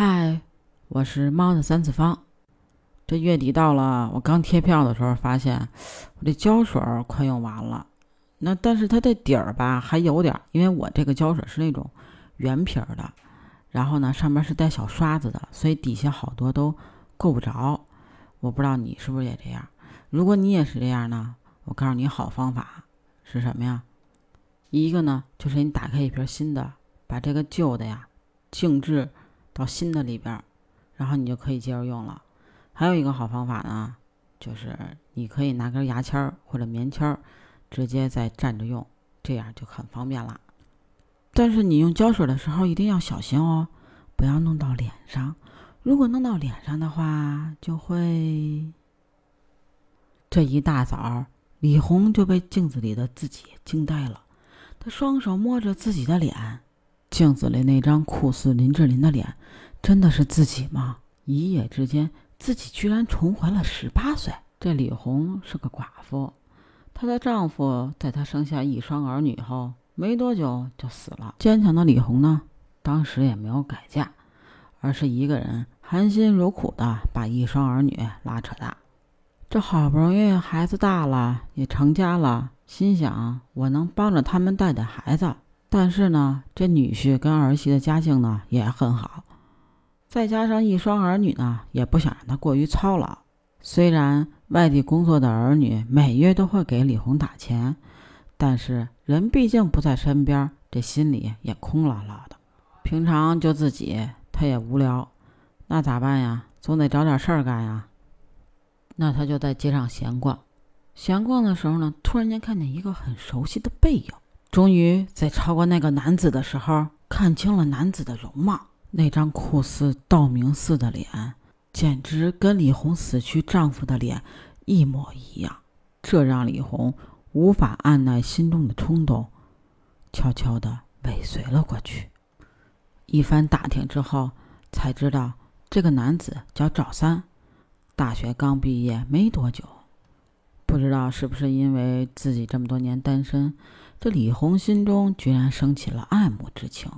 嗨，我是猫的三次方。这月底到了，我刚贴票的时候发现我这胶水快用完了。那但是它这底儿吧还有点，因为我这个胶水是那种圆皮儿的，然后呢上面是带小刷子的，所以底下好多都够不着。我不知道你是不是也这样？如果你也是这样呢，我告诉你好方法是什么呀？一个呢就是你打开一瓶新的，把这个旧的呀静置到新的里边，然后你就可以接着用了。还有一个好方法呢，就是你可以拿根牙签或者棉签，直接在蘸着用，这样就很方便了。但是你用胶水的时候一定要小心哦，不要弄到脸上。如果弄到脸上的话，就会……这一大早，李红就被镜子里的自己惊呆了。她双手摸着自己的脸，镜子里那张酷似林志玲的脸，真的是自己吗？一夜之间。自己居然重回了十八岁。这李红是个寡妇，她的丈夫在她生下一双儿女后没多久就死了。坚强的李红呢，当时也没有改嫁，而是一个人含辛茹苦的把一双儿女拉扯大。这好不容易孩子大了，也成家了，心想我能帮着他们带带孩子。但是呢，这女婿跟儿媳的家境呢也很好。再加上一双儿女呢，也不想让他过于操劳。虽然外地工作的儿女每月都会给李红打钱，但是人毕竟不在身边，这心里也空落落的。平常就自己，他也无聊，那咋办呀？总得找点事儿干呀。那他就在街上闲逛，闲逛的时候呢，突然间看见一个很熟悉的背影。终于在超过那个男子的时候，看清了男子的容貌。那张酷似道明寺的脸，简直跟李红死去丈夫的脸一模一样，这让李红无法按耐心中的冲动，悄悄地尾随了过去。一番打听之后，才知道这个男子叫赵三，大学刚毕业没多久。不知道是不是因为自己这么多年单身，这李红心中居然升起了爱慕之情。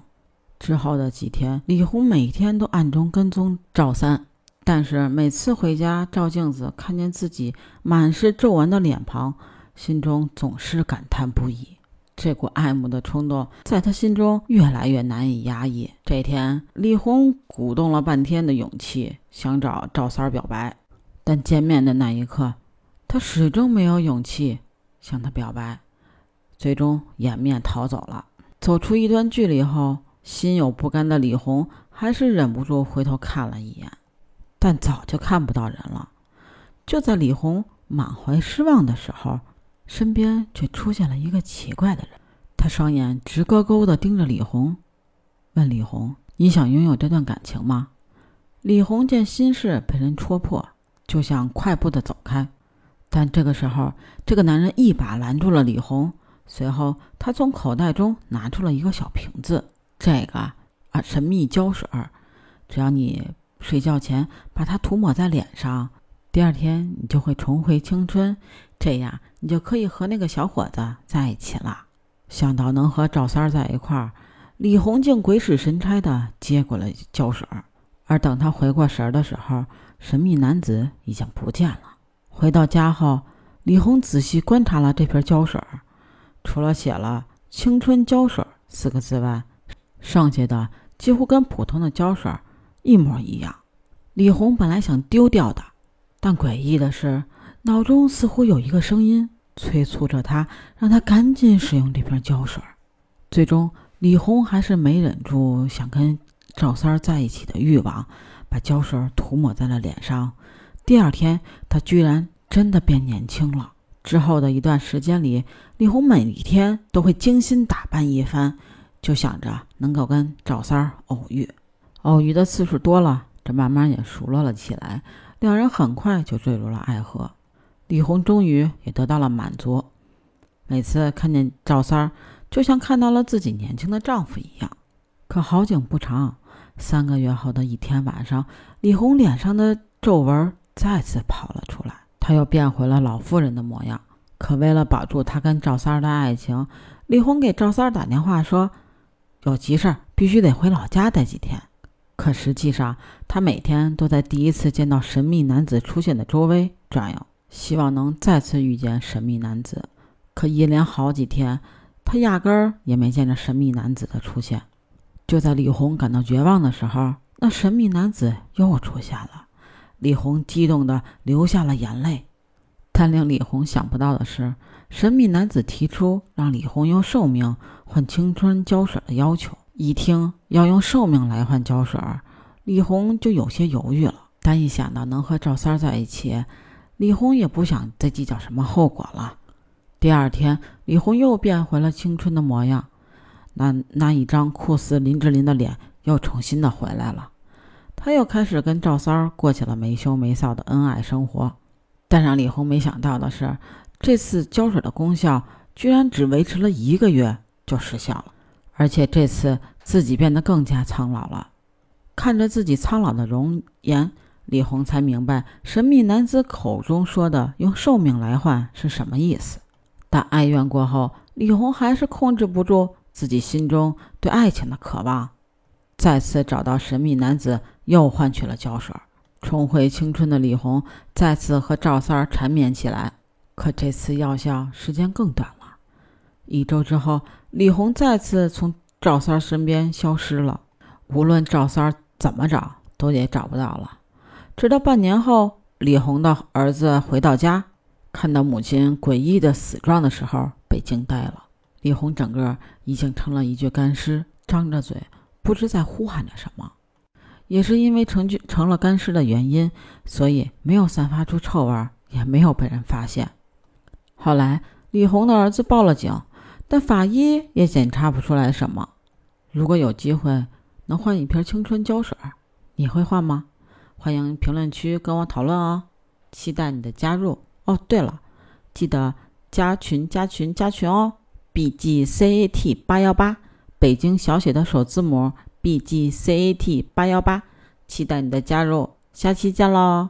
之后的几天，李红每天都暗中跟踪赵三，但是每次回家照镜子，看见自己满是皱纹的脸庞，心中总是感叹不已。这股爱慕的冲动在他心中越来越难以压抑。这天，李红鼓动了半天的勇气，想找赵三表白，但见面的那一刻，他始终没有勇气向他表白，最终掩面逃走了。走出一段距离后。心有不甘的李红还是忍不住回头看了一眼，但早就看不到人了。就在李红满怀失望的时候，身边却出现了一个奇怪的人。他双眼直勾勾地盯着李红，问李红：“你想拥有这段感情吗？”李红见心事被人戳破，就想快步地走开，但这个时候，这个男人一把拦住了李红，随后他从口袋中拿出了一个小瓶子。这个啊，神秘胶水儿，只要你睡觉前把它涂抹在脸上，第二天你就会重回青春，这样你就可以和那个小伙子在一起了。想到能和赵三儿在一块儿，李红竟鬼使神差的接过了胶水儿。而等他回过神儿的时候，神秘男子已经不见了。回到家后，李红仔细观察了这瓶胶水儿，除了写了“青春胶水”四个字外，剩下的几乎跟普通的胶水一模一样。李红本来想丢掉的，但诡异的是，脑中似乎有一个声音催促着他，让他赶紧使用这瓶胶水。最终，李红还是没忍住想跟赵三在一起的欲望，把胶水涂抹在了脸上。第二天，他居然真的变年轻了。之后的一段时间里，李红每一天都会精心打扮一番。就想着能够跟赵三儿偶遇，偶遇的次数多了，这慢慢也熟络了起来。两人很快就坠入了爱河，李红终于也得到了满足。每次看见赵三儿，就像看到了自己年轻的丈夫一样。可好景不长，三个月后的一天晚上，李红脸上的皱纹再次跑了出来，他又变回了老妇人的模样。可为了保住他跟赵三儿的爱情，李红给赵三儿打电话说。有急事儿，必须得回老家待几天。可实际上，他每天都在第一次见到神秘男子出现的周围转悠，希望能再次遇见神秘男子。可一连好几天，他压根儿也没见着神秘男子的出现。就在李红感到绝望的时候，那神秘男子又出现了。李红激动的流下了眼泪。但令李红想不到的是，神秘男子提出让李红用寿命换青春胶水的要求。一听要用寿命来换胶水，李红就有些犹豫了。但一想到能和赵三在一起，李红也不想再计较什么后果了。第二天，李红又变回了青春的模样，那那一张酷似林志玲的脸又重新的回来了。他又开始跟赵三儿过起了没羞没臊的恩爱生活。但让李红没想到的是，这次胶水的功效居然只维持了一个月就失效了，而且这次自己变得更加苍老了。看着自己苍老的容颜，李红才明白神秘男子口中说的用寿命来换是什么意思。但哀怨过后，李红还是控制不住自己心中对爱情的渴望，再次找到神秘男子，又换取了胶水。重回青春的李红再次和赵三儿缠绵起来，可这次药效时间更短了。一周之后，李红再次从赵三儿身边消失了，无论赵三儿怎么找，都也找不到了。直到半年后，李红的儿子回到家，看到母亲诡异的死状的时候，被惊呆了。李红整个已经成了一具干尸，张着嘴，不知在呼喊着什么。也是因为成具成了干尸的原因，所以没有散发出臭味，也没有被人发现。后来李红的儿子报了警，但法医也检查不出来什么。如果有机会能换一瓶青春胶水，你会换吗？欢迎评论区跟我讨论哦，期待你的加入哦。对了，记得加群加群加群哦！B G C A T 八幺八，北京小写的首字母。B G C A T 八幺八，期待你的加入，下期见喽！